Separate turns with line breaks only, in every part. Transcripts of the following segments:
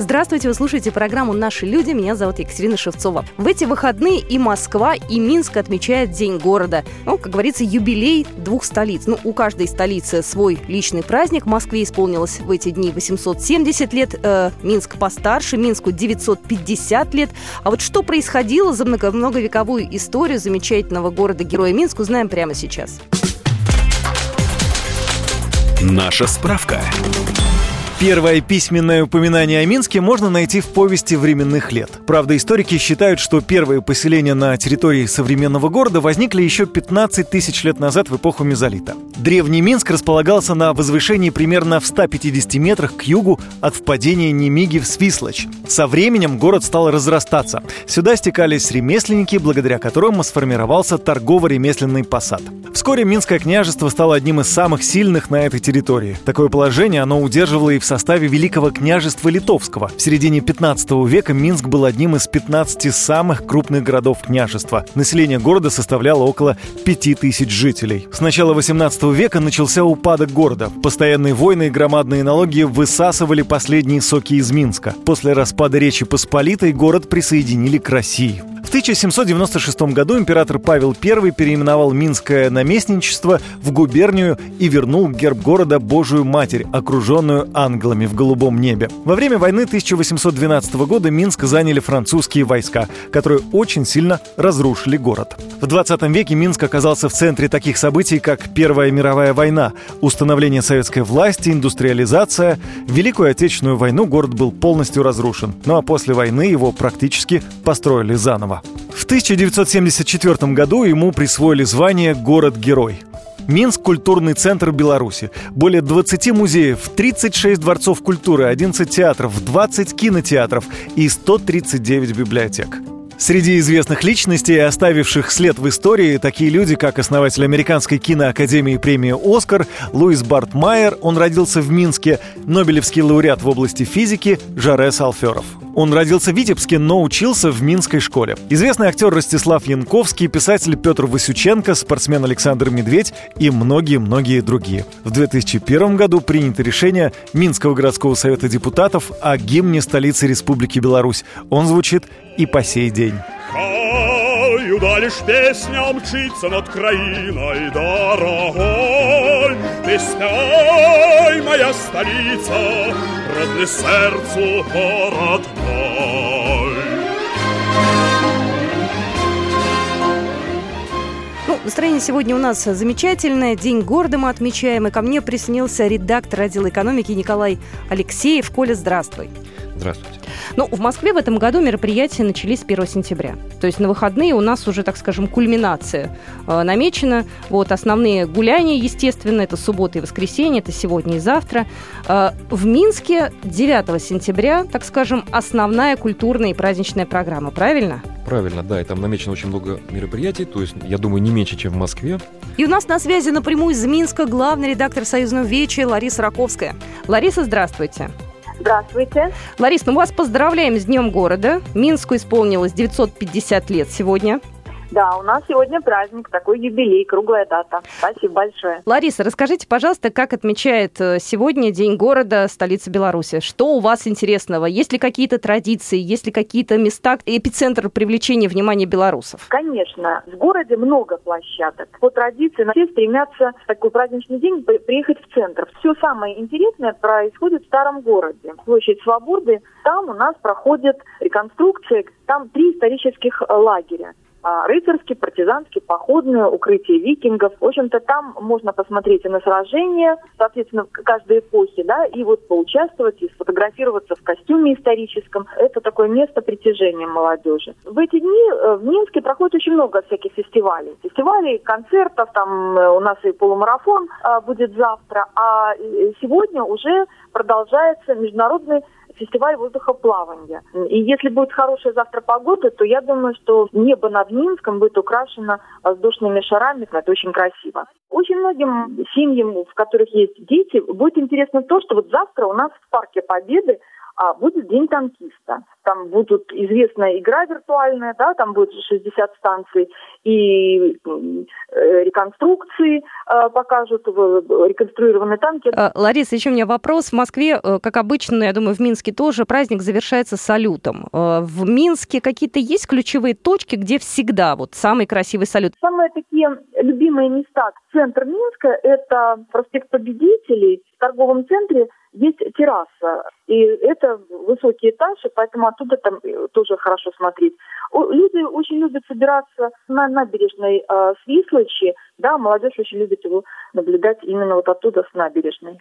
Здравствуйте, вы слушаете программу «Наши люди». Меня зовут Екатерина Шевцова. В эти выходные и Москва, и Минск отмечают День города. Ну, как говорится, юбилей двух столиц. Ну, у каждой столицы свой личный праздник. Москве исполнилось в эти дни 870 лет, э, Минск постарше, Минску 950 лет. А вот что происходило за много многовековую историю замечательного города-героя Минск, узнаем прямо сейчас.
Наша справка.
Первое письменное упоминание о Минске можно найти в повести временных лет. Правда, историки считают, что первые поселения на территории современного города возникли еще 15 тысяч лет назад в эпоху мезолита. Древний Минск располагался на возвышении примерно в 150 метрах к югу от впадения Немиги в Свислочь. Со временем город стал разрастаться. Сюда стекались ремесленники, благодаря которым сформировался торгово-ремесленный посад. Вскоре Минское княжество стало одним из самых сильных на этой территории. Такое положение оно удерживало и в составе Великого княжества Литовского. В середине 15 века Минск был одним из 15 самых крупных городов княжества. Население города составляло около 5000 жителей. С начала 18 века начался упадок города. Постоянные войны и громадные налоги высасывали последние соки из Минска. После распада Речи Посполитой город присоединили к России. В 1796 году император Павел I переименовал Минское наместничество в губернию и вернул герб города Божию Матерь, окруженную ангелами в голубом небе. Во время войны 1812 года Минск заняли французские войска, которые очень сильно разрушили город. В 20 веке Минск оказался в центре таких событий, как Первая мировая война, установление советской власти, индустриализация. В Великую Отечественную войну город был полностью разрушен, ну а после войны его практически построили заново. В 1974 году ему присвоили звание «Город-герой». Минск – культурный центр Беларуси. Более 20 музеев, 36 дворцов культуры, 11 театров, 20 кинотеатров и 139 библиотек. Среди известных личностей, оставивших след в истории, такие люди, как основатель Американской киноакадемии премии «Оскар» Луис Барт Майер, он родился в Минске, Нобелевский лауреат в области физики Жарес Алферов. Он родился в Витебске, но учился в Минской школе. Известный актер Ростислав Янковский, писатель Петр Васюченко, спортсмен Александр Медведь и многие-многие другие. В 2001 году принято решение Минского городского совета депутатов о гимне столицы Республики Беларусь. Он звучит и по сей день.
да лишь песня мчится над краиной дорогой. Песней моя столица, родный сердцу город мой.
Ну, настроение сегодня у нас замечательное. День города мы отмечаем. И ко мне приснился редактор отдела экономики Николай Алексеев. Коля, здравствуй.
Здравствуйте.
Ну, в Москве в этом году мероприятия начались с 1 сентября. То есть на выходные у нас уже, так скажем, кульминация э, намечена. Вот основные гуляния, естественно, это суббота и воскресенье, это сегодня и завтра. Э, в Минске 9 сентября, так скажем, основная культурная и праздничная программа, правильно?
Правильно, да, и там намечено очень много мероприятий, то есть, я думаю, не меньше, чем в Москве.
И у нас на связи напрямую из Минска главный редактор Союзного вечера Лариса Раковская. Лариса, здравствуйте.
Здравствуйте.
Ларис, ну вас поздравляем с Днем города. Минску исполнилось 950 лет сегодня.
Да, у нас сегодня праздник, такой юбилей, круглая дата. Спасибо большое.
Лариса, расскажите, пожалуйста, как отмечает э, сегодня День города, столица Беларуси? Что у вас интересного? Есть ли какие-то традиции, есть ли какие-то места, эпицентр привлечения внимания белорусов?
Конечно. В городе много площадок. По традиции все стремятся в такой праздничный день приехать в центр. Все самое интересное происходит в старом городе. Площадь Свободы, там у нас проходит реконструкция, там три исторических лагеря. А, рыцарский, партизанский, походное, укрытие викингов. В общем-то, там можно посмотреть и на сражения, соответственно, каждой эпохи, да, и вот поучаствовать, и сфотографироваться в костюме историческом. Это такое место притяжения молодежи. В эти дни э, в Минске проходит очень много всяких фестивалей. Фестивалей, концертов, там э, у нас и полумарафон а, будет завтра, а э, сегодня уже продолжается международный фестиваль воздухоплавания. И если будет хорошая завтра погода, то я думаю, что небо над Минском будет украшено воздушными шарами. Это очень красиво. Очень многим семьям, в которых есть дети, будет интересно то, что вот завтра у нас в Парке Победы а будет День танкиста. Там будут известная игра виртуальная, да, там будет 60 станций, и э, реконструкции э, покажут, реконструированные танки.
А, Лариса, еще у меня вопрос. В Москве, э, как обычно, я думаю, в Минске тоже праздник завершается салютом. В Минске какие-то есть ключевые точки, где всегда вот самый красивый салют?
Самые такие любимые места. Центр Минска – это проспект Победителей. В торговом центре есть терраса, и это высокий этаж, и поэтому оттуда там э, тоже хорошо смотреть. Люди очень любят собираться на набережной э, Свислочи, да, молодежь очень любит его наблюдать именно вот оттуда с набережной.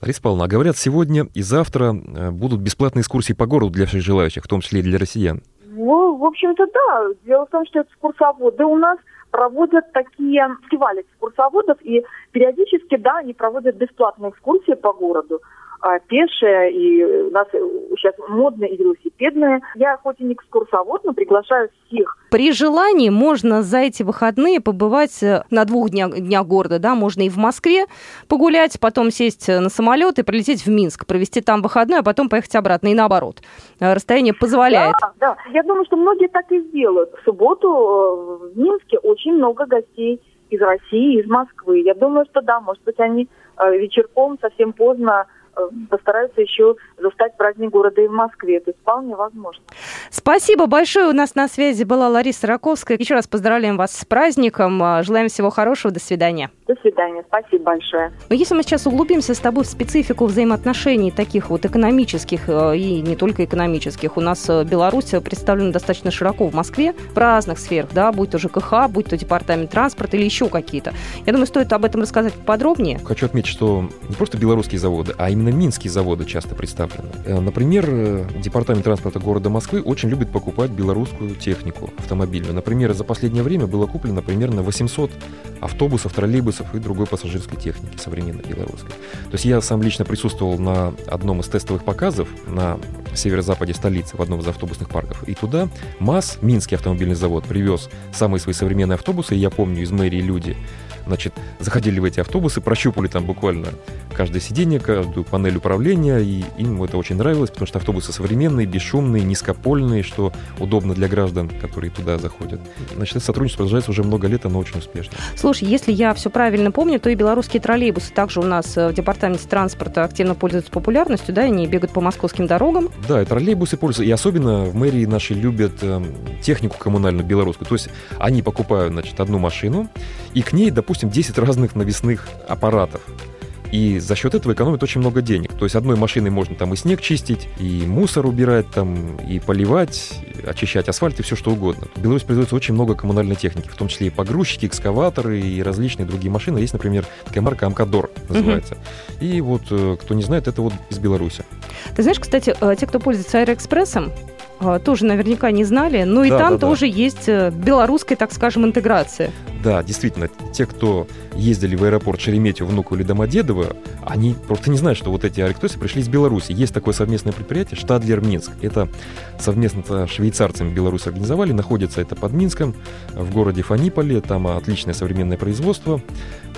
Лариса Павловна, а говорят, сегодня и завтра э, будут бесплатные экскурсии по городу для всех желающих, в том числе и для россиян.
Ну, в общем-то, да. Дело в том, что экскурсоводы у нас проводят такие фестивали экскурсоводов, и периодически, да, они проводят бесплатные экскурсии по городу а, пешая, и у нас сейчас модная и велосипедная. Я хоть и не экскурсовод, но приглашаю всех.
При желании можно за эти выходные побывать э, на двух днях, днях города, да, можно и в Москве погулять, потом сесть на самолет и прилететь в Минск, провести там выходной, а потом поехать обратно, и наоборот. Э, расстояние позволяет.
Да, да. Я думаю, что многие так и сделают. В субботу э, в Минске очень много гостей из России, из Москвы. Я думаю, что да, может быть, они вечерком совсем поздно Э, постараются еще застать праздник города и в Москве. Это вполне возможно.
Спасибо большое. У нас на связи была Лариса Раковская. Еще раз поздравляем вас с праздником. Желаем всего хорошего. До свидания.
До свидания. Спасибо большое.
Но если мы сейчас углубимся с тобой в специфику взаимоотношений таких вот экономических э, и не только экономических, у нас э, Беларусь представлена достаточно широко в Москве в разных сферах, да, будь то ЖКХ, будь то департамент транспорта или еще какие-то. Я думаю, стоит об этом рассказать подробнее.
Хочу отметить, что не просто белорусские заводы, а именно минские заводы часто представлены. Э, например, департамент транспорта города Москвы очень любит покупать белорусскую технику автомобильную. Например, за последнее время было куплено примерно 800 автобусов, троллейбусов и другой пассажирской техники современной белорусской. То есть я сам лично присутствовал на одном из тестовых показов на северо-западе столицы, в одном из автобусных парков. И туда МАЗ, Минский автомобильный завод, привез самые свои современные автобусы. И я помню, из мэрии люди значит, заходили в эти автобусы, прощупали там буквально каждое сиденье, каждую панель управления, и им это очень нравилось, потому что автобусы современные, бесшумные, низкопольные, что удобно для граждан, которые туда заходят. Значит, это сотрудничество продолжается уже много лет, оно очень успешно.
Слушай, если я все правильно помню, то и белорусские троллейбусы также у нас э, в департаменте транспорта активно пользуются популярностью, да, они бегают по московским дорогам.
Да, и троллейбусы пользуются, и особенно в мэрии наши любят э, технику коммунальную белорусскую, то есть они покупают, значит, одну машину, и к ней, допустим, 10 разных навесных аппаратов. И за счет этого экономит очень много денег. То есть одной машиной можно там и снег чистить, и мусор убирать, там, и поливать, очищать асфальт и все что угодно. В Беларуси производится очень много коммунальной техники, в том числе и погрузчики, экскаваторы и различные другие машины. Есть, например, такая марка Амкадор называется. Угу. И вот, э, кто не знает, это вот из Беларуси.
Ты знаешь, кстати, э, те, кто пользуется Аэроэкспрессом, тоже наверняка не знали, но и да, там да, тоже да. есть белорусская, так скажем, интеграция.
Да, действительно, те, кто ездили в аэропорт Шереметьево, Внуково или Домодедово, они просто не знают, что вот эти аэроэкспрессы пришли из Беларуси. Есть такое совместное предприятие Штадлер Минск. Это совместно с швейцарцами Беларусь организовали. Находится это под Минском, в городе Фаниполе. Там отличное современное производство.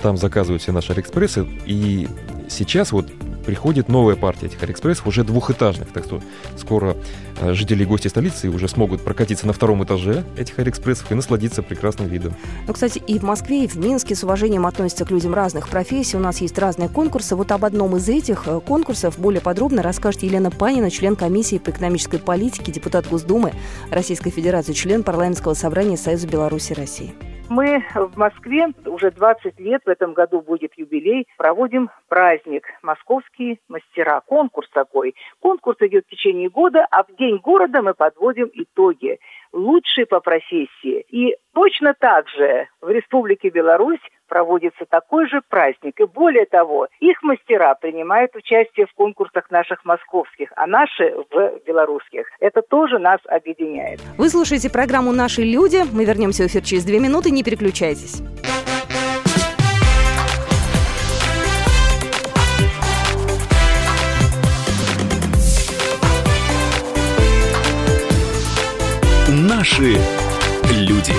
Там заказывают все наши аэроэкспрессы. И сейчас вот приходит новая партия этих Алиэкспрессов, уже двухэтажных. Так что скоро э, жители и гости столицы уже смогут прокатиться на втором этаже этих Алиэкспрессов и насладиться прекрасным видом.
Ну, кстати, и в Москве, и в Минске с уважением относятся к людям разных профессий. У нас есть разные конкурсы. Вот об одном из этих э, конкурсов более подробно расскажет Елена Панина, член комиссии по экономической политике, депутат Госдумы Российской Федерации, член парламентского собрания Союза Беларуси России.
Мы в Москве уже 20 лет, в этом году будет юбилей, проводим праздник «Московские мастера». Конкурс такой. Конкурс идет в течение года, а в День города мы подводим итоги. Лучшие по профессии. И точно так же в Республике Беларусь проводится такой же праздник. И более того, их мастера принимают участие в конкурсах наших московских, а наши в белорусских. Это тоже нас объединяет.
Вы слушаете программу «Наши люди». Мы вернемся в эфир через две минуты. Не переключайтесь.
Наши люди.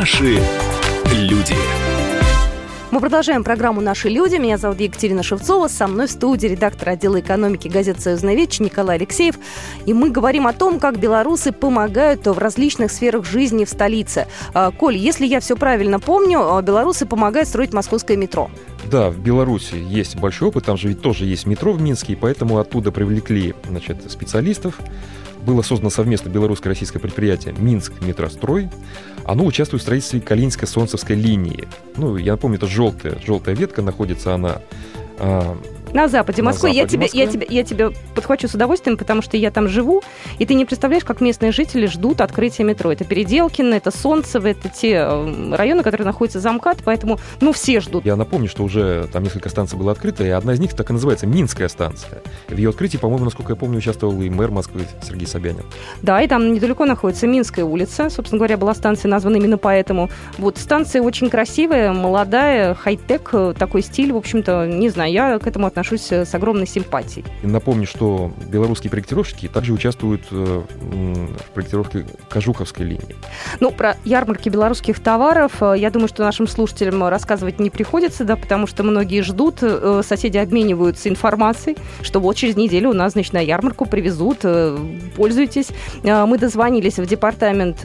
Наши люди.
Мы продолжаем программу «Наши люди». Меня зовут Екатерина Шевцова. Со мной в студии редактор отдела экономики газеты «Союзная вечь» Николай Алексеев. И мы говорим о том, как белорусы помогают в различных сферах жизни в столице. А, Коль, если я все правильно помню, а, белорусы помогают строить московское метро.
Да, в Беларуси есть большой опыт, там же ведь тоже есть метро в Минске, и поэтому оттуда привлекли значит, специалистов. Было создано совместно белорусско-российское предприятие «Минск Метрострой». Оно участвует в строительстве Калининско-Солнцевской линии. Ну, я напомню, это желтая, желтая ветка, находится она а,
на западе
На
Москвы. я,
западе
я,
Москвы.
тебя, я тебя подхвачу с удовольствием, потому что я там живу, и ты не представляешь, как местные жители ждут открытия метро. Это Переделкино, это Солнцево, это те э, районы, которые находятся за МКАД, поэтому, ну, все ждут.
Я напомню, что уже там несколько станций было открыто, и одна из них так и называется Минская станция. В ее открытии, по-моему, насколько я помню, участвовал и мэр Москвы Сергей Собянин.
Да, и там недалеко находится Минская улица. Собственно говоря, была станция названа именно поэтому. Вот станция очень красивая, молодая, хай-тек, э, такой стиль. В общем-то, не знаю, я к этому отношусь э, с огромной симпатией.
Напомню, что белорусские проектировщики также участвуют э, в проектировке Кожуховской линии.
Ну, про ярмарки белорусских товаров, э, я думаю, что нашим слушателям рассказывать не приходится, да, потому что многие ждут, соседи обмениваются информацией, что вот через неделю у нас, значит, на ярмарку привезут, пользуйтесь. Мы дозвонились в департамент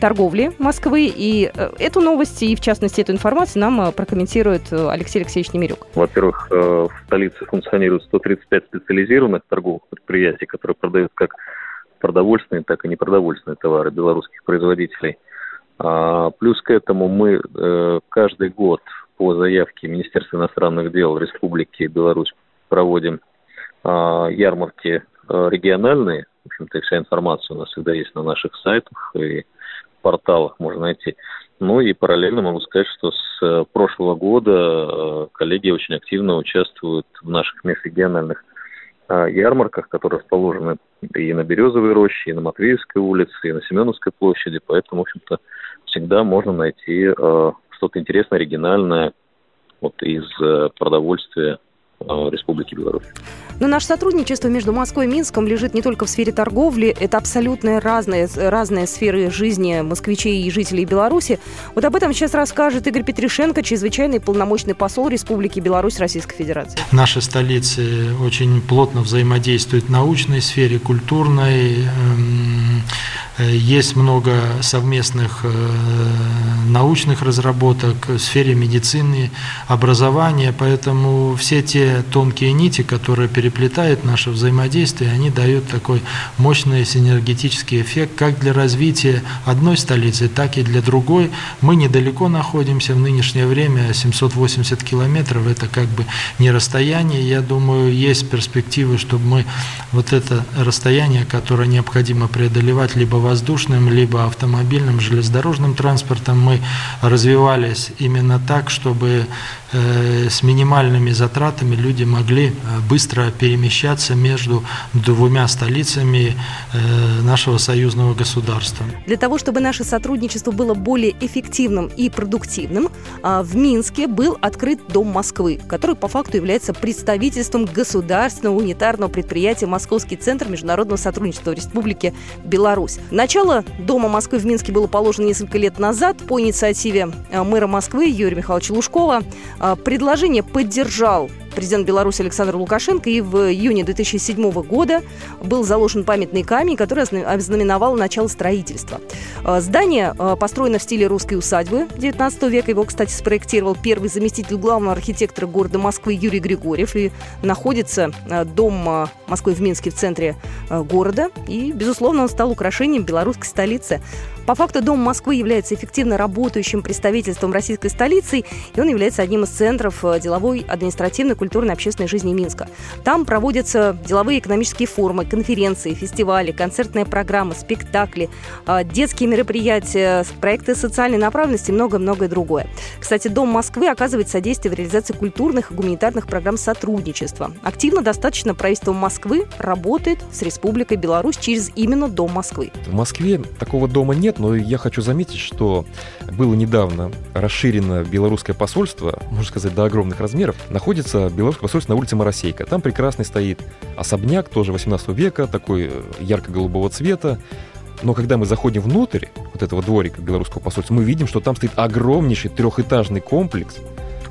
торговли Москвы, и эту новость, и в частности эту информацию нам прокомментирует Алексей Алексеевич Немирюк.
Во-первых, в столице функционирует 135 специализированных торговых предприятий, которые продают как продовольственные, так и непродовольственные товары белорусских производителей. А, Плюс к этому мы э, каждый год по заявке Министерства иностранных дел Республики Беларусь проводим а, ярмарки э, региональные. В общем-то, вся информация у нас всегда есть на наших сайтах и порталах можно найти. Ну и параллельно могу сказать, что с э, прошлого года э, коллеги очень активно участвуют в наших межрегиональных э, ярмарках, которые расположены и на Березовой роще, и на Матвеевской улице, и на Семеновской площади. Поэтому, в общем-то, всегда можно найти что-то интересное, оригинальное вот из продовольствия Республики Беларусь.
Но наше сотрудничество между Москвой и Минском лежит не только в сфере торговли, это абсолютно разные, разные сферы жизни москвичей и жителей Беларуси. Вот об этом сейчас расскажет Игорь Петришенко, чрезвычайный полномочный посол Республики Беларусь Российской Федерации.
Наши столицы очень плотно взаимодействуют в научной сфере, культурной. эм, Есть много совместных э, научных разработок в сфере медицины, образования, поэтому все те тонкие нити, которые переплетают наше взаимодействие, они дают такой мощный синергетический эффект как для развития одной столицы, так и для другой. Мы недалеко находимся в нынешнее время, 780 километров, это как бы не расстояние. Я думаю, есть перспективы, чтобы мы вот это расстояние, которое необходимо преодолевать либо воздушным, либо автомобильным, железнодорожным транспортом, мы развивались именно так, чтобы с минимальными затратами люди могли э, быстро перемещаться между двумя столицами э, нашего союзного государства.
Для того, чтобы наше сотрудничество было более эффективным и продуктивным, а, в Минске был открыт Дом Москвы, который по факту является представительством государственного унитарного предприятия Московский центр международного сотрудничества в Республике Беларусь. Начало Дома Москвы в Минске было положено несколько лет назад по инициативе а, мэра Москвы Юрия Михайловича Лужкова. А, Предложение поддержал президент Беларуси Александр Лукашенко, и в июне 2007 года был заложен памятный камень, который ознаменовал начало строительства. Э, здание э, построено в стиле русской усадьбы 19 века. Его, кстати, спроектировал первый заместитель главного архитектора города Москвы Юрий Григорьев. И находится э, дом Москвы в Минске в центре города. И, безусловно, он стал украшением белорусской столицы. По факту Дом Москвы является эффективно работающим представительством российской столицы, и он является одним из центров деловой, административной, культурной, общественной жизни Минска. Там проводятся деловые экономические форумы, конференции, фестивали, концертные программы, спектакли, э, детские мероприятия, проекты социальной направленности и много-многое другое. Кстати, Дом Москвы оказывает содействие в реализации культурных и гуманитарных программ сотрудничества. Активно достаточно правительство Москвы работает с Республикой Беларусь через именно Дом Москвы.
В Москве такого дома нет, но я хочу заметить, что было недавно расширено белорусское посольство, можно сказать, до огромных размеров. Находится белорусское посольство на улице Моросейка. Там прекрасный стоит особняк, тоже 18 века, такой э, ярко-голубого цвета. Но когда мы заходим внутрь вот этого дворика белорусского посольства, мы видим, что там стоит огромнейший трехэтажный комплекс,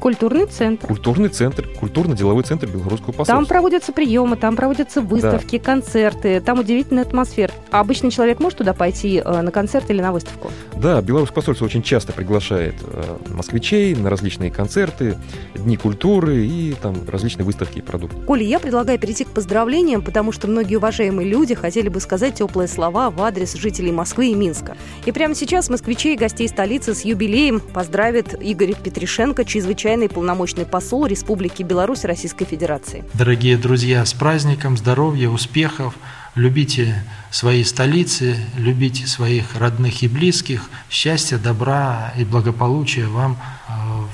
Культурный центр.
Культурный центр, культурно-деловой центр белорусского посольства.
Там проводятся приемы, там проводятся выставки, да. концерты, там удивительная атмосфера. А обычный человек может туда пойти э, на концерт или на выставку?
Да, белорусское посольство очень часто приглашает э, москвичей на различные концерты, дни культуры и там различные выставки и продукты.
Коля, я предлагаю перейти к поздравлениям, потому что многие уважаемые люди хотели бы сказать теплые слова в адрес жителей Москвы и Минска. И прямо сейчас москвичей и гостей столицы с юбилеем поздравит Игорь Петришенко, чрезвычайно чрезвычайный полномочный посол Республики Беларусь Российской Федерации.
Дорогие друзья, с праздником, здоровья, успехов. Любите свои столицы, любите своих родных и близких. Счастья, добра и благополучия вам э,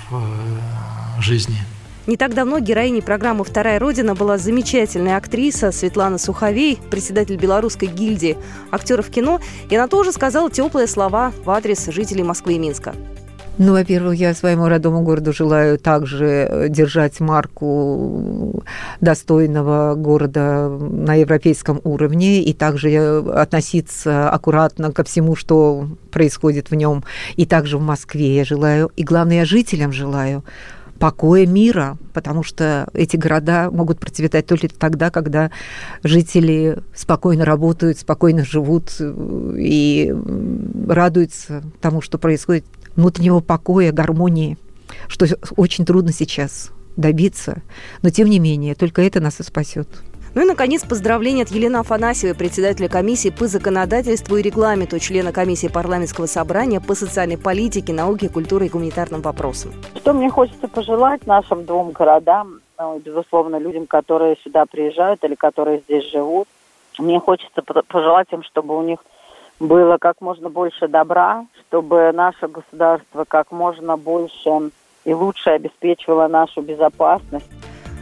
в э, жизни.
Не так давно героиней программы «Вторая Родина» была замечательная актриса Светлана Суховей, председатель белорусской гильдии актеров кино, и она тоже сказала теплые слова в адрес жителей Москвы и Минска.
Ну, во-первых, я своему родному городу желаю также э, держать марку достойного города на европейском уровне и также э, относиться аккуратно ко всему, что происходит в нем. И также в Москве я желаю, и главное, жителям желаю покоя, мира, потому что эти города могут процветать только тогда, когда жители спокойно работают, спокойно живут э, и радуются тому, что происходит внутреннего покоя, гармонии, что очень трудно сейчас добиться. Но тем не менее, только это нас и спасет.
Ну и, наконец, поздравления от Елены Афанасьевой, председателя комиссии по законодательству и регламенту, члена комиссии парламентского собрания по социальной политике, науке, культуре и гуманитарным вопросам.
Что мне хочется пожелать нашим двум городам, ну, безусловно, людям, которые сюда приезжают или которые здесь живут, мне хочется пожелать им, чтобы у них было как можно больше добра, чтобы наше государство как можно больше и лучше обеспечивало нашу безопасность.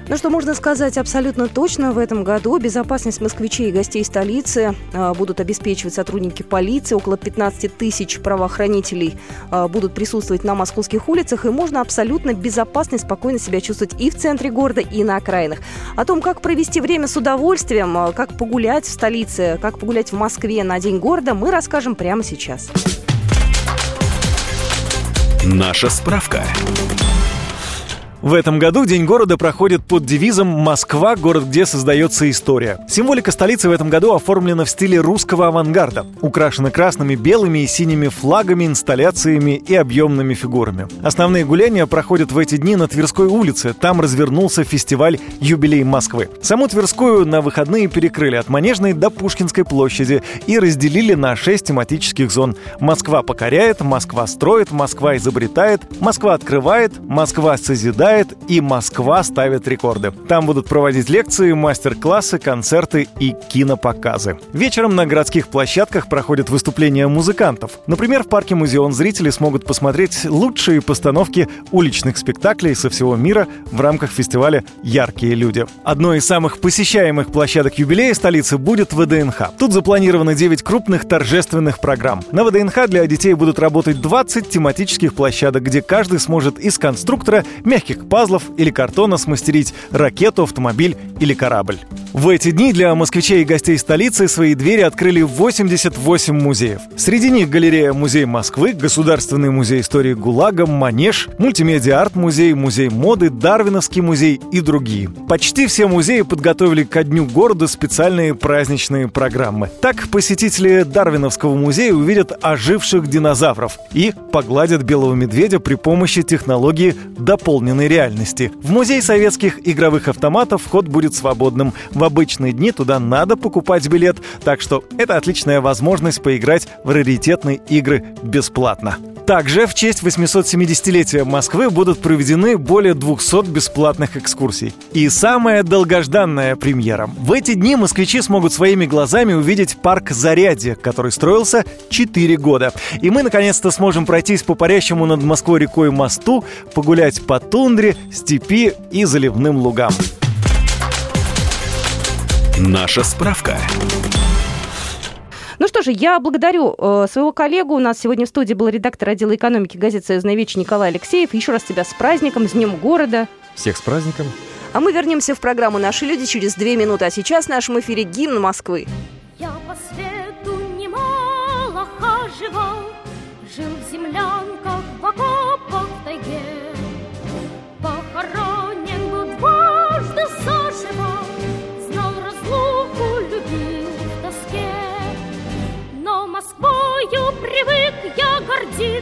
Ну что можно сказать абсолютно точно, в этом году безопасность москвичей и гостей столицы а, будут обеспечивать сотрудники полиции. Около 15 тысяч правоохранителей а, будут присутствовать на московских улицах, и можно абсолютно безопасно и спокойно себя чувствовать и в центре города, и на окраинах. О том, как провести время с удовольствием, а, как погулять в столице, как погулять в Москве на День города, мы расскажем прямо сейчас.
Наша справка.
В этом году День города проходит под девизом «Москва – город, где создается история». Символика столицы в этом году оформлена в стиле русского авангарда, украшена красными, белыми и синими флагами, инсталляциями и объемными фигурами. Основные гуляния проходят в эти дни на Тверской улице. Там развернулся фестиваль «Юбилей Москвы». Саму Тверскую на выходные перекрыли от Манежной до Пушкинской площади и разделили на шесть тематических зон. Москва покоряет, Москва строит, Москва изобретает, Москва открывает, Москва созидает, побеждает, и Москва ставит рекорды. Там будут проводить лекции, мастер-классы, концерты и кинопоказы. Вечером на городских площадках проходят выступления музыкантов. Например, в парке Музеон зрители смогут посмотреть лучшие постановки уличных спектаклей со всего мира в рамках фестиваля «Яркие люди». Одной из самых посещаемых площадок юбилея столицы будет ВДНХ. Тут запланировано 9 крупных торжественных программ. На ВДНХ для детей будут работать 20 тематических площадок, где каждый сможет из конструктора мягких пазлов или картона смастерить ракету, автомобиль или корабль. В эти дни для москвичей и гостей столицы свои двери открыли 88 музеев. Среди них галерея Музей Москвы, Государственный музей истории ГУЛАГа, Манеж, Мультимедиа-арт-музей, Музей моды, Дарвиновский музей и другие. Почти все музеи подготовили ко Дню города специальные праздничные программы. Так посетители Дарвиновского музея увидят оживших динозавров и погладят белого медведя при помощи технологии дополненной реальности. В музей советских игровых автоматов вход будет свободным. В обычные дни туда надо покупать билет, так что это отличная возможность поиграть в раритетные игры бесплатно. Также в честь 870-летия Москвы будут проведены более 200 бесплатных экскурсий. И самая долгожданная премьера. В эти дни москвичи смогут своими глазами увидеть парк Зарядье, который строился 4 года. И мы наконец-то сможем пройтись по парящему над Москвой рекой мосту, погулять по тундре, степи и заливным лугам.
Наша справка.
Ну что же, я благодарю э, своего коллегу. У нас сегодня в студии был редактор отдела экономики газеты «Союзная вечь» Николай Алексеев. Еще раз тебя с праздником, с Днем города.
Всех с праздником.
А мы вернемся в программу «Наши люди» через две минуты. А сейчас в нашем эфире гимн Москвы.
Я по свету немало хаживал, Жил в землянках, в окопах, в тайге. Я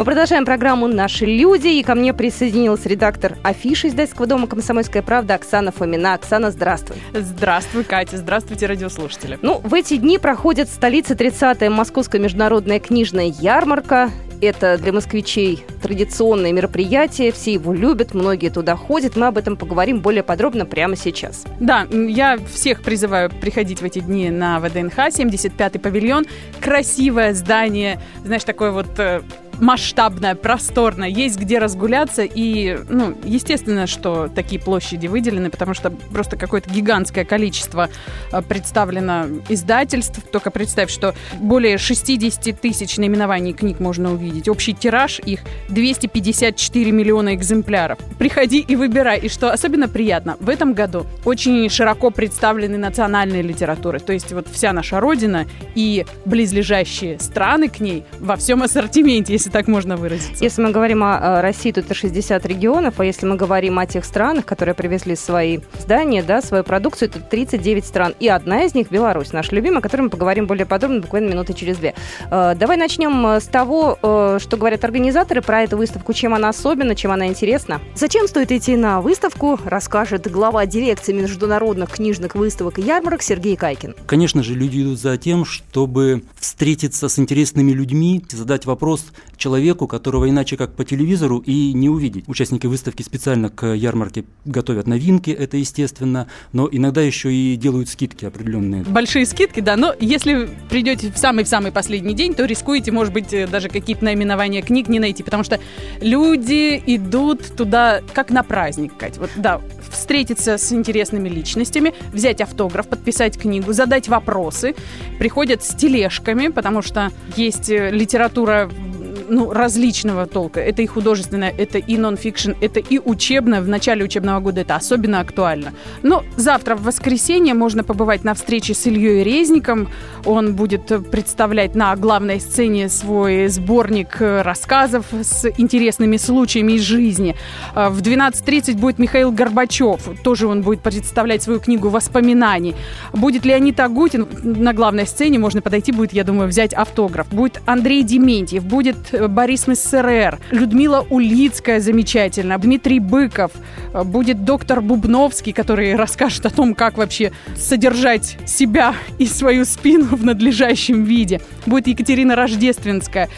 Мы продолжаем программу «Наши люди». И ко мне присоединилась редактор афиши издательского дома «Комсомольская правда» Оксана Фомина. Оксана, здравствуй.
Здравствуй, Катя. Здравствуйте, радиослушатели.
Ну, в эти дни проходит в столице 30-я Московская международная книжная ярмарка. Это для москвичей традиционное мероприятие, все его любят, многие туда ходят. Мы об этом поговорим более подробно прямо сейчас.
Да, я всех призываю приходить в эти дни на ВДНХ, 75-й павильон. Красивое здание, знаешь, такое вот э, масштабная, просторная, есть где разгуляться. И, ну, естественно, что такие площади выделены, потому что просто какое-то гигантское количество э, представлено издательств. Только представь, что более 60 тысяч наименований книг можно увидеть. Общий тираж их 254 миллиона экземпляров. Приходи и выбирай. И что особенно приятно, в этом году очень широко представлены национальные литературы. То есть вот вся наша родина и близлежащие страны к ней во всем ассортименте, если так можно выразиться.
Если мы говорим о э, России, то это 60 регионов, а если мы говорим о тех странах, которые привезли свои здания, да, свою продукцию, это 39 стран. И одна из них Беларусь, наша любимая, о которой мы поговорим более подробно буквально минуты через две. Э, Давай начнем с того, э, что говорят организаторы про эту выставку, чем она особенна, чем она интересна. Зачем стоит идти на выставку, расскажет глава дирекции международных книжных выставок и ярмарок Сергей Кайкин.
Конечно же, люди идут за тем, чтобы встретиться с интересными людьми, задать вопрос человеку, которого иначе как по телевизору и не увидеть. Участники выставки специально к ярмарке готовят новинки, это естественно, но иногда еще и делают скидки определенные.
Большие скидки, да, но если придете в самый-самый последний день, то рискуете, может быть, даже какие-то наименования книг не найти, потому что люди идут туда как на праздник, Кать. Вот, да, встретиться с интересными личностями, взять автограф, подписать книгу, задать вопросы. Приходят с тележками, потому что есть литература ну, различного толка. Это и художественное, это и нон-фикшн, это и учебное. В начале учебного года это особенно актуально. Но завтра, в воскресенье, можно побывать на встрече с Ильей Резником. Он будет представлять на главной сцене свой сборник рассказов с интересными случаями из жизни. А в 12.30 будет Михаил Горбачев. Тоже он будет представлять свою книгу воспоминаний. Будет Леонид Агутин на главной сцене. Можно подойти будет, я думаю, взять автограф. Будет Андрей Дементьев, будет э, Борис Мессерер, Людмила Улицкая замечательно, Дмитрий Быков, э, будет доктор Бубновский, который расскажет о том, как вообще содержать себя и свою спину в надлежащем виде. Будет Екатерина Рождественская.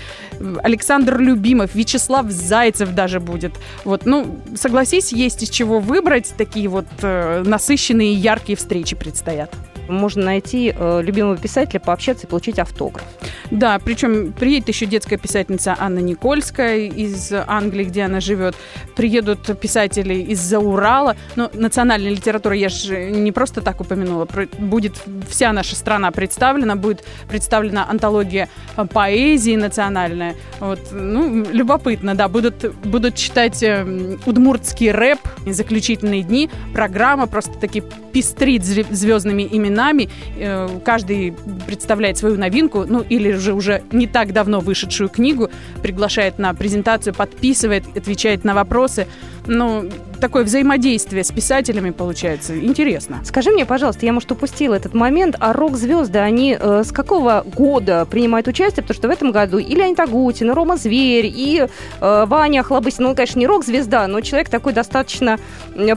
Александр Любимов, Вячеслав Зайцев даже будет. Вот, ну, согласись, есть из чего выбрать. Такие вот э, насыщенные и яркие встречи предстоят
можно найти э, любимого писателя, пообщаться и получить автограф.
Да, причем приедет еще детская писательница Анна Никольская из Англии, где она живет. Приедут писатели из-за Урала. Но национальная литература, я же не просто так упомянула, будет вся наша страна представлена, будет представлена антология поэзии национальная. Вот, ну, любопытно, да, будут, будут читать э, удмуртский рэп, заключительные дни, программа просто таки пестрит звездными именами нами. Э, каждый представляет свою новинку, ну или же уже не так давно вышедшую книгу, приглашает на презентацию, подписывает, отвечает на вопросы. Ну, такое взаимодействие с писателями получается. Интересно.
Скажи мне, пожалуйста, я, может, упустила этот момент, а рок-звезды, они э, с какого года принимают участие? Потому что в этом году и Леонид Агутин, и Рома Зверь, и э, Ваня Хлобыстин, ну, конечно, не рок-звезда, но человек такой достаточно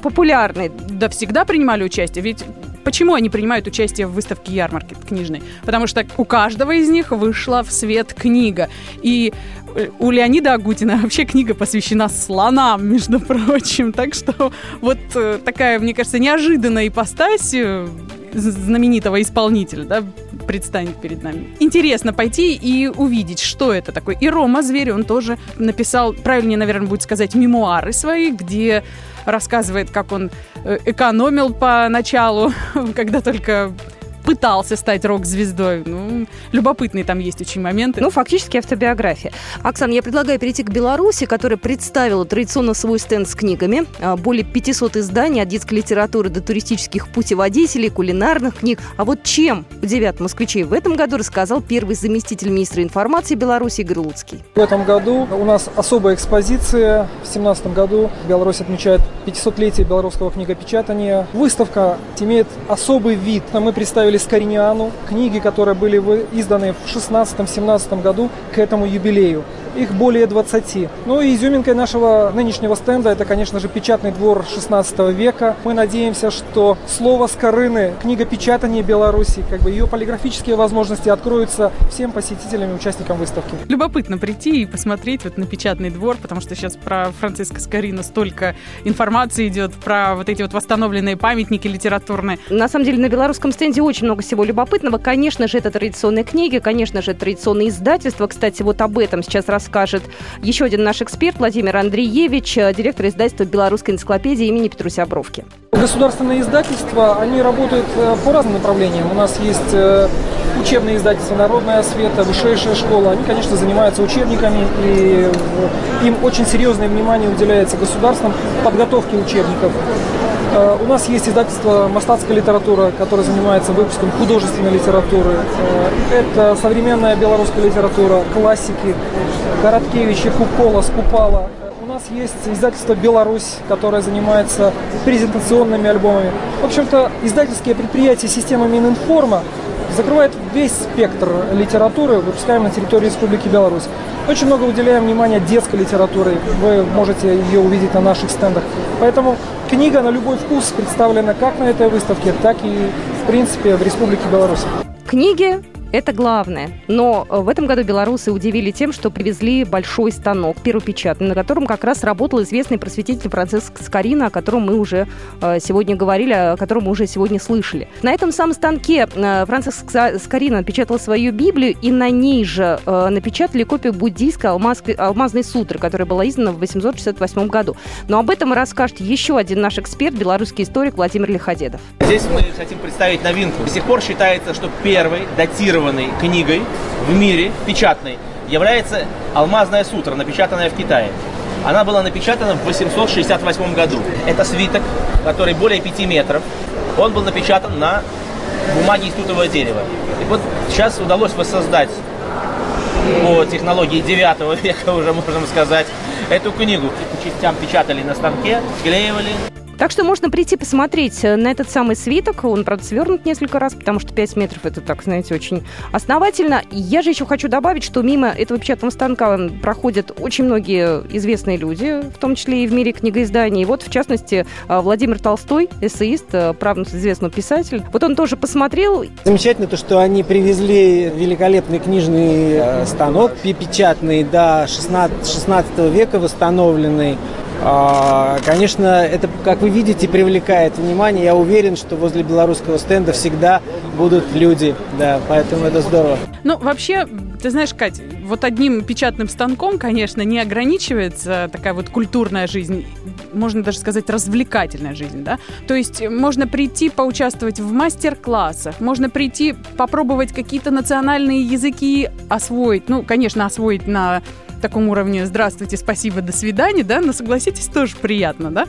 популярный.
Да всегда принимали участие, ведь Почему они принимают участие в выставке ярмарки книжной? Потому что у каждого из них вышла в свет книга. И э, у Леонида Агутина вообще книга посвящена слонам, между прочим. Так что вот э, такая, мне кажется, неожиданная ипостась э, знаменитого исполнителя, да, предстанет перед нами. Интересно пойти и увидеть, что это такое. И Рома Зверь, он тоже написал, правильнее, наверное, будет сказать, мемуары свои, где рассказывает, как он э, экономил по началу, когда только пытался стать рок-звездой. Ну, любопытные там есть очень моменты.
Ну, фактически автобиография. Оксана, я предлагаю перейти к Беларуси, которая представила традиционно свой стенд с книгами. А, более 500 изданий от детской литературы до туристических путеводителей, кулинарных книг. А вот чем удивят москвичей в этом году, рассказал первый заместитель министра информации Беларуси Игорь Луцкий.
В этом году у нас особая экспозиция. В 2017 году Беларусь отмечает 500-летие белорусского книгопечатания. Выставка имеет особый вид. Мы представили представили Скориниану, книги, которые были изданы в 16-17 году к этому юбилею. Их более 20. Ну и изюминкой нашего нынешнего стенда это, конечно же, печатный двор 16 века. Мы надеемся, что слово Скорыны, книга печатания Беларуси, как бы ее полиграфические возможности откроются всем посетителям и участникам выставки.
Любопытно прийти и посмотреть вот на печатный двор, потому что сейчас про Франциска Скорина столько информации идет, про вот эти вот восстановленные памятники литературные.
На самом деле на белорусском стенде очень много всего любопытного. Конечно же, это традиционные книги, конечно же, традиционные издательства. Кстати, вот об этом сейчас раз расскажет еще один наш эксперт Владимир Андреевич, э, директор издательства «Белорусской энциклопедии» имени Петруся Бровки.
Государственные издательства, они работают э, по разным направлениям. У нас есть э, учебные издательства, народная освета, высшая школа. Они, конечно, занимаются учебниками, и им очень серьезное внимание уделяется государством подготовке учебников. Э, у нас есть издательство «Мастатская литература», которое занимается выпуском художественной литературы. Э, это современная белорусская литература, классики, Короткевич, Кукола, Скупала. У нас есть издательство «Беларусь», которое занимается презентационными альбомами. В общем-то, издательские предприятия системы Мининформа закрывает весь спектр литературы, выпускаемой на территории Республики Беларусь. Очень много уделяем внимания детской литературе. Вы можете ее увидеть на наших стендах. Поэтому книга на любой вкус представлена как на этой выставке, так и, в принципе, в Республике Беларусь.
Книги это главное. Но э, в этом году белорусы удивили тем, что привезли большой станок, первопечатный, на котором как раз работал известный просветитель Франциск Скорина, о котором мы уже э, сегодня говорили, о котором мы уже сегодня слышали. На этом самом станке э, Франциск Скорина напечатал свою Библию, и на ней же напечатали копию буддийской алмазной сутры, которая была издана в 868 году. Но об этом расскажет еще один наш эксперт, белорусский историк Владимир Лиходедов.
Здесь мы хотим представить новинку. До сих пор считается, что первый датированный датированной книгой в мире, печатной, является «Алмазная сутра», напечатанная в Китае. Она была напечатана в 868 году. Это свиток, который более 5 метров. Он был напечатан на бумаге из тутового дерева. И вот сейчас удалось воссоздать по технологии 9 века уже, можем сказать, эту книгу. По частям печатали на станке, склеивали.
Так что можно прийти посмотреть э, на этот самый свиток. Он, правда, свернут несколько раз, потому что 5 метров это, так, знаете, очень основательно. Я же еще хочу добавить, что мимо этого печатного станка проходят очень многие известные люди, в том числе и в мире книгоизданий. И вот, в частности, э, Владимир Толстой, эссеист, э, правнук известного писателя. Вот он тоже посмотрел.
Замечательно то, что они привезли великолепный книжный станок, печатный до 16, 16 века восстановленный. А, конечно, это, как вы видите, привлекает внимание. Я уверен, что возле белорусского стенда всегда будут люди, да, поэтому это здорово.
Ну, вообще, ты знаешь, Кать, вот одним печатным станком, конечно, не ограничивается такая вот культурная жизнь, можно даже сказать, развлекательная жизнь, да? То есть можно прийти поучаствовать в мастер-классах, можно прийти попробовать какие-то национальные языки освоить, ну, конечно, освоить на таком уровне «здравствуйте, спасибо, до свидания», да, но согласитесь, тоже приятно, да?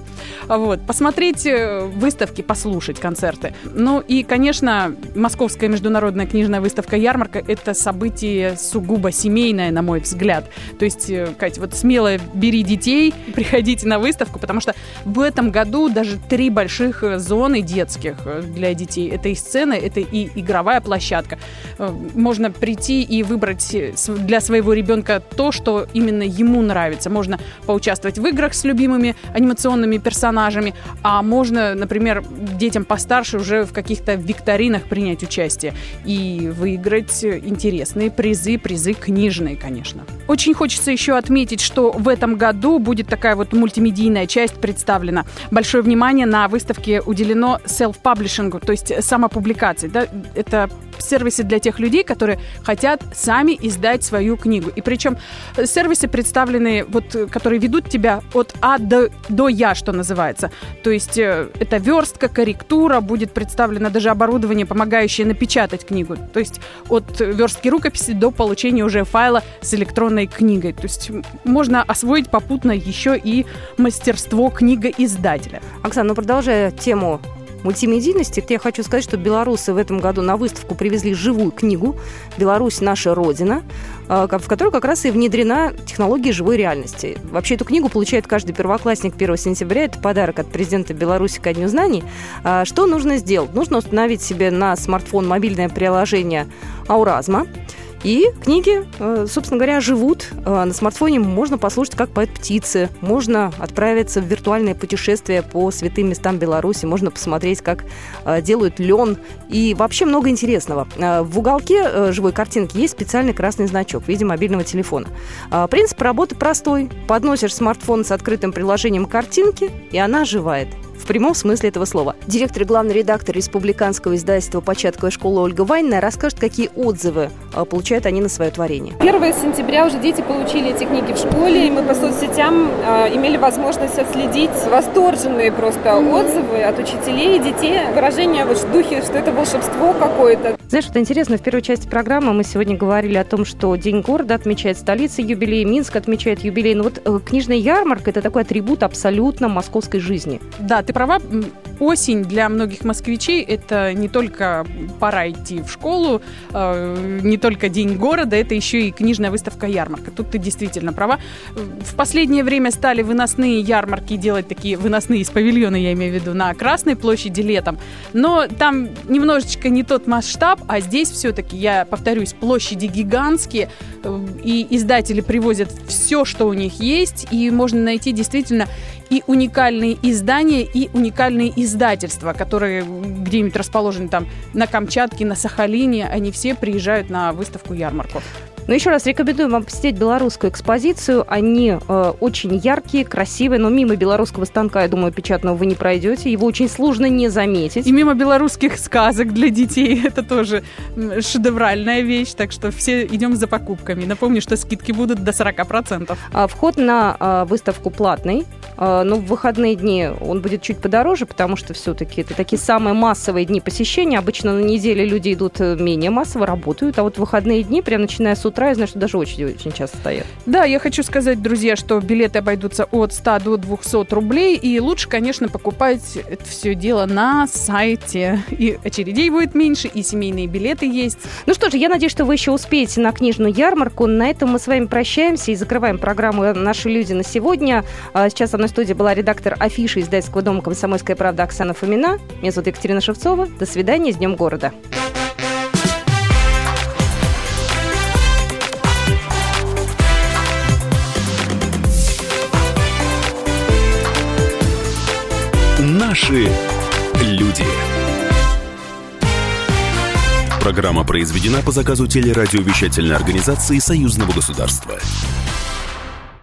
Вот, посмотреть э, выставки, послушать концерты. Ну и, конечно, Московская международная книжная выставка «Ярмарка» — это событие сугубо семейное, на мой взгляд. То есть, э, Катя, вот смело бери детей, приходите на выставку, потому что в этом году даже три больших э, зоны детских для детей. Это и сцена, это и игровая площадка. Можно прийти и выбрать для своего ребенка то, что именно ему нравится. Можно поучаствовать в играх с любимыми анимационными персонажами, а можно, например, детям постарше уже в каких-то викторинах принять участие и выиграть интересные призы, призы книжные, конечно. Очень хочется еще отметить, что в этом году будет такая вот мультимедийная часть представлена. Большое внимание на выставке уделено self-паблишингу, то есть самопубликации. Да? Это сервисы для тех людей, которые хотят сами издать свою книгу. И причем сервисы представлены, вот, которые ведут тебя от А до, до Я, что называется. То есть э, это верстка, корректура, будет представлено даже оборудование, помогающее напечатать книгу. То есть от верстки рукописи до получения уже файла с электронной книгой. То есть можно освоить попутно еще и мастерство книгоиздателя.
Оксана, ну продолжая тему мультимедийности, я хочу сказать, что белорусы в этом году на выставку привезли живую книгу «Беларусь. Наша Родина», э, в которой как раз и внедрена технология живой реальности. Вообще эту книгу получает каждый первоклассник 1 сентября. Это подарок от президента Беларуси ко Дню знаний. А что нужно сделать? Нужно установить себе на смартфон мобильное приложение «Ауразма», и книги, э, собственно говоря, живут. Э, на смартфоне можно послушать, как поют птицы, можно отправиться в виртуальное путешествие по святым местам Беларуси, можно посмотреть, как э, делают лен и вообще много интересного. В уголке живой картинки есть специальный красный значок в виде мобильного телефона. Принцип работы простой. Подносишь смартфон с открытым приложением картинки, и она оживает в прямом смысле этого слова. Директор и главный редактор республиканского издательства «Початковая школа» Ольга Вайна расскажет, какие отзывы а, получают они на свое творение.
1 сентября уже дети получили эти книги в школе, и мы по соцсетям э, имели возможность отследить восторженные просто отзывы от учителей и детей, выражение вот в духе, что это волшебство какое-то.
Знаешь, что интересно, в первой части программы мы сегодня говорили о том, что День города отмечает столица юбилей, Минск отмечает юбилей. Но вот э, книжная ярмарка – это такой атрибут абсолютно московской жизни.
Да, ты права, осень для многих москвичей это не только пора идти в школу, э, не только день города, это еще и книжная выставка ярмарка. Тут ты действительно права. В последнее время стали выносные ярмарки делать такие выносные из павильона, я имею в виду, на Красной площади летом. Но там немножечко не тот масштаб, а здесь все-таки, я повторюсь, площади гигантские, э, и издатели привозят все, что у них есть, и можно найти действительно и уникальные издания, и уникальные издательства, которые где-нибудь расположены там на Камчатке, на Сахалине, они все приезжают на выставку-ярмарку.
Но еще раз рекомендую вам посетить белорусскую экспозицию. Они э, очень яркие, красивые, но мимо белорусского станка, я думаю, печатного вы не пройдете. Его очень сложно не заметить.
И мимо белорусских сказок для детей. Это тоже шедевральная вещь. Так что все идем за покупками. Напомню, что скидки будут до 40%.
А вход на э, выставку платный. Э, но в выходные дни он будет чуть подороже, потому что все-таки это такие самые массовые дни посещения. Обычно на неделе люди идут э, менее массово, работают, а вот в выходные дни, прям начиная с утра, я знаю, что даже очереди очень часто стоят.
Да, я хочу сказать, друзья, что билеты обойдутся от 100 до 200 рублей, и лучше, конечно, покупать это все дело на сайте. И очередей будет меньше, и семейные билеты есть.
Ну что же, я надеюсь, что вы еще успеете на книжную ярмарку. На этом мы с вами прощаемся и закрываем программу «Наши люди» на сегодня. А сейчас со мной в студии была редактор афиши издательского дома «Комсомольская правда» Оксана Фомина. Меня зовут Екатерина Шевцова. До свидания, с Днем города.
Наши люди. Программа произведена по заказу телерадиовещательной организации Союзного государства.